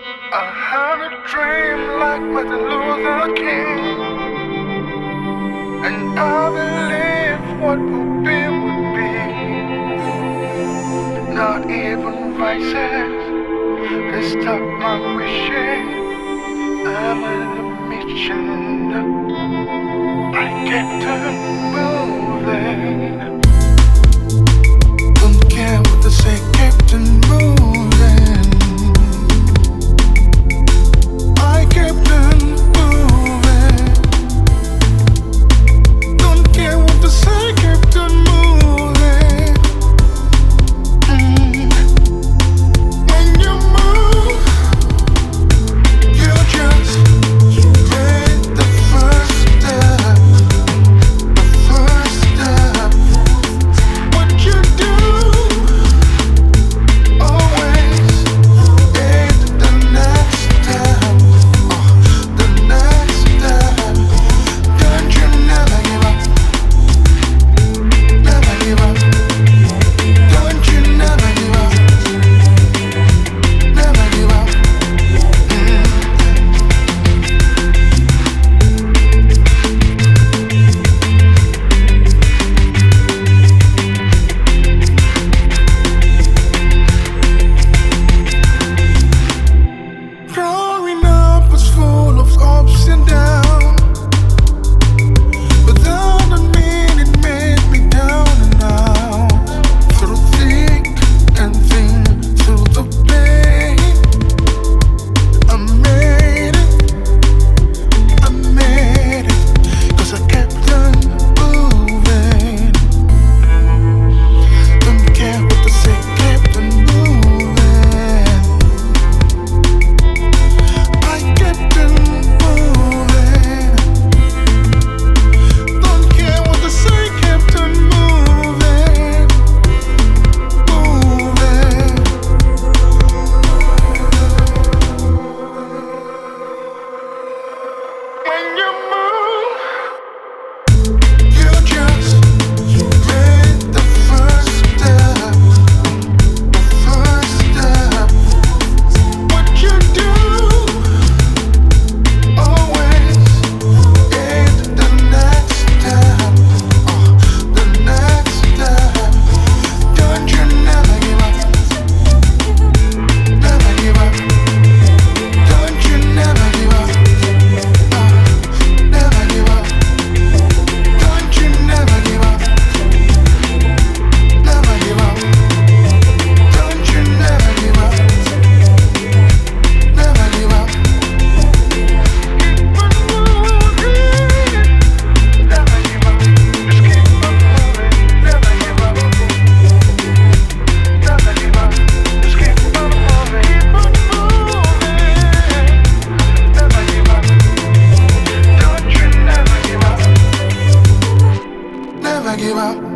I had a dream like Martin Luther King, and I believe what would be would be. Not even vices can stop my wishing. I'm a mission. I get to believe. I give up.